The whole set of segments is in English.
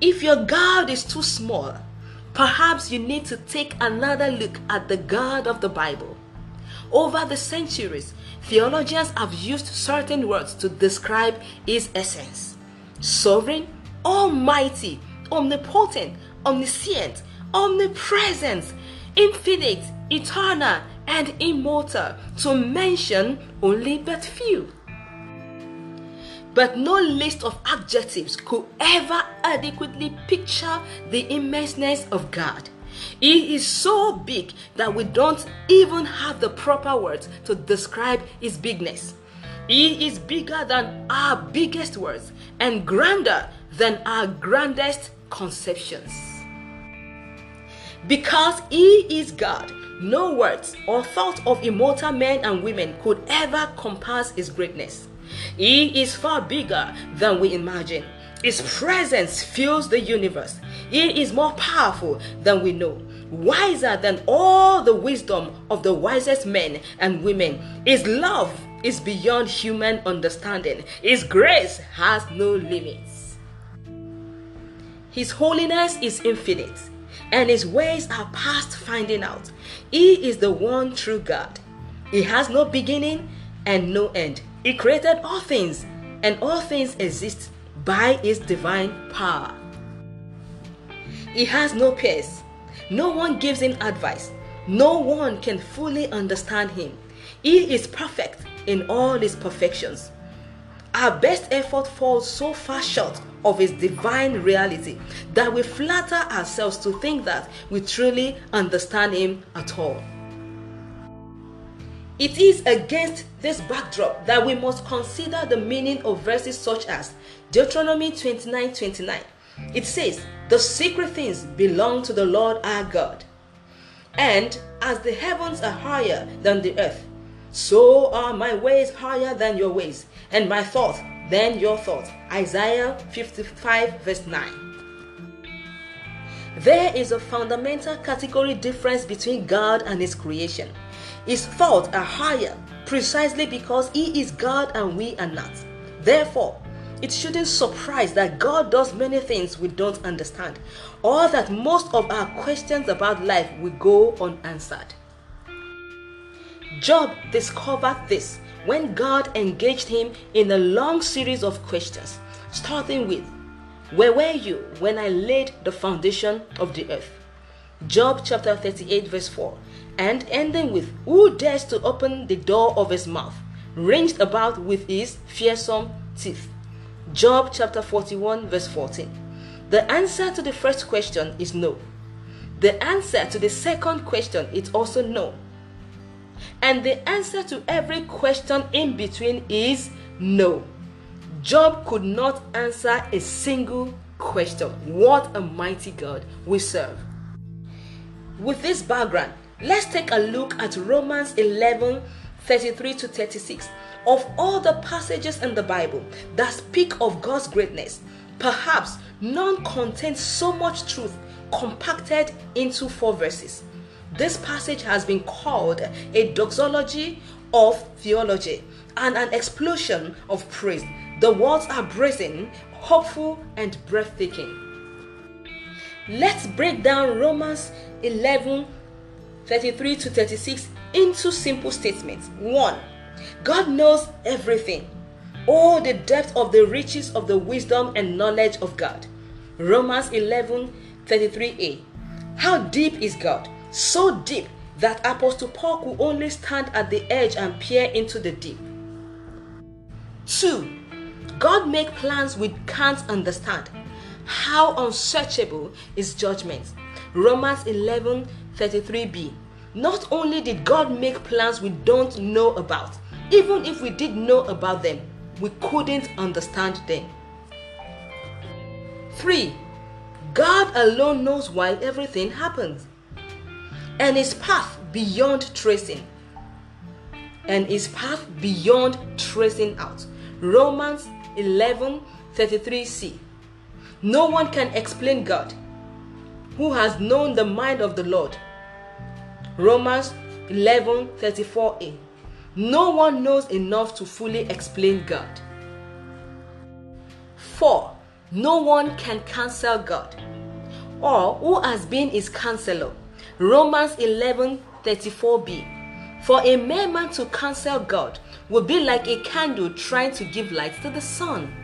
If your God is too small, perhaps you need to take another look at the God of the Bible. Over the centuries, theologians have used certain words to describe his essence sovereign, almighty, omnipotent, omniscient, omnipresent, infinite, eternal, and immortal, to mention only but few. But no list of adjectives could ever adequately picture the immenseness of God. He is so big that we don't even have the proper words to describe his bigness. He is bigger than our biggest words and grander than our grandest conceptions. Because He is God, no words or thought of immortal men and women could ever compass His greatness. He is far bigger than we imagine. His presence fills the universe. He is more powerful than we know, wiser than all the wisdom of the wisest men and women. His love is beyond human understanding. His grace has no limits. His holiness is infinite, and his ways are past finding out. He is the one true God. He has no beginning and no end. He created all things, and all things exist by his divine power. He has no peers. No one gives him advice. No one can fully understand him. He is perfect in all his perfections. Our best effort falls so far short of his divine reality that we flatter ourselves to think that we truly understand him at all. It is against this backdrop that we must consider the meaning of verses such as Deuteronomy 29 29. It says, The secret things belong to the Lord our God. And as the heavens are higher than the earth, so are my ways higher than your ways, and my thoughts than your thoughts. Isaiah 55, verse 9. There is a fundamental category difference between God and His creation. His thoughts are higher precisely because He is God and we are not. Therefore, it shouldn't surprise that God does many things we don't understand, or that most of our questions about life will go unanswered. Job discovered this when God engaged him in a long series of questions, starting with, Where were you when I laid the foundation of the earth? Job chapter 38, verse 4, and ending with, Who dares to open the door of his mouth, ranged about with his fearsome teeth? Job chapter 41, verse 14. The answer to the first question is no. The answer to the second question is also no. And the answer to every question in between is no. Job could not answer a single question. What a mighty God we serve. With this background, let's take a look at Romans 11 33 to 36. Of all the passages in the Bible that speak of God's greatness, perhaps none contains so much truth compacted into four verses. This passage has been called a doxology of theology and an explosion of praise. The words are brazen, hopeful, and breathtaking. Let's break down Romans 11 33 to 36 into simple statements. 1. God knows everything. Oh, the depth of the riches of the wisdom and knowledge of God. Romans 11 33a. How deep is God? So deep that Apostle Paul could only stand at the edge and peer into the deep. 2. God makes plans we can't understand. How unsearchable is judgment. Romans 11 33b. Not only did God make plans we don't know about, even if we did know about them, we couldn't understand them. 3. God alone knows why everything happens, and his path beyond tracing. And his path beyond tracing out. Romans 11 33c. No one can explain God who has known the mind of the Lord. Romans 11 34a. No one knows enough to fully explain God. 4. No one can cancel God. Or who has been his counselor? Romans 11 34b. For a mere man to cancel God would be like a candle trying to give light to the sun.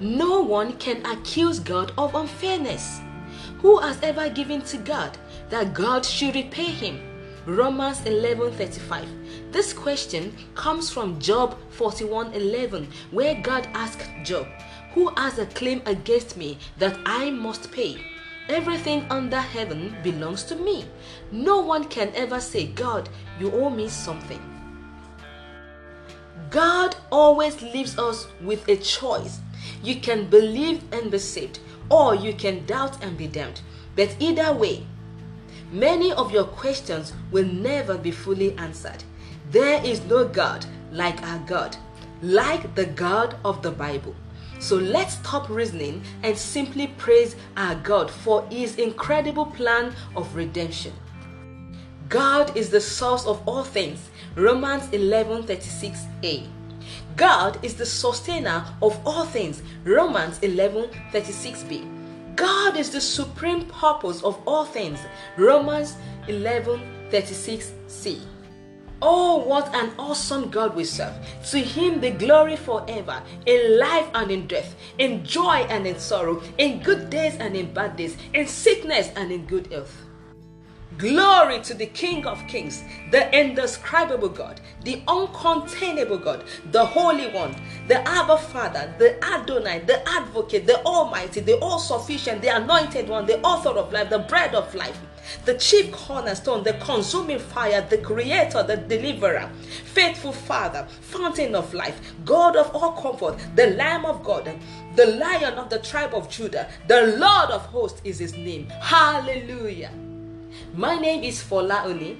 No one can accuse God of unfairness. Who has ever given to God that God should repay him? Romans 11:35. This question comes from Job 41:11 where God asked Job, "Who has a claim against me that I must pay?" Everything under heaven belongs to me. No one can ever say, God, you owe me something. God always leaves us with a choice. You can believe and be saved, or you can doubt and be damned. But either way, many of your questions will never be fully answered. There is no God like our God, like the God of the Bible. So let's stop reasoning and simply praise our God for His incredible plan of redemption. God is the source of all things. Romans 11:36a. God is the sustainer of all things. Romans 11:36b. God is the supreme purpose of all things. Romans 11:36c. Oh, what an awesome God we serve. To him the glory forever, in life and in death, in joy and in sorrow, in good days and in bad days, in sickness and in good health. Glory to the King of Kings, the indescribable God, the uncontainable God, the Holy One, the Abba Father, the Adonai, the Advocate, the Almighty, the All Sufficient, the Anointed One, the Author of life, the Bread of life the chief cornerstone, the consuming fire, the creator, the deliverer, faithful father, fountain of life, God of all comfort, the Lamb of God, the lion of the tribe of Judah, the Lord of hosts is his name. Hallelujah. My name is Fola Oni.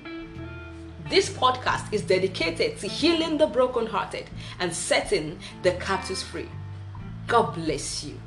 This podcast is dedicated to healing the brokenhearted and setting the captives free. God bless you.